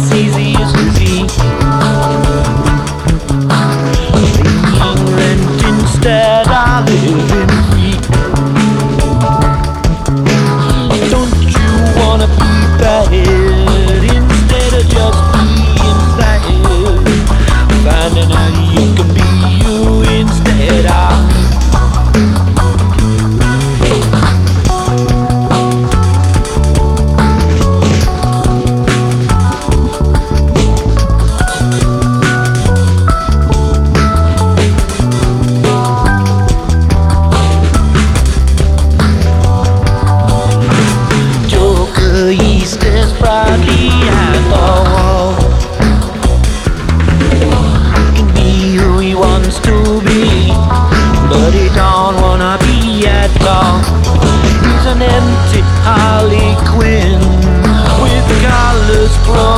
it's easy. but he don't wanna be at all. He's an empty Harley Quinn with colors blown.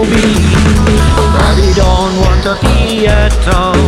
We don't want to be at all.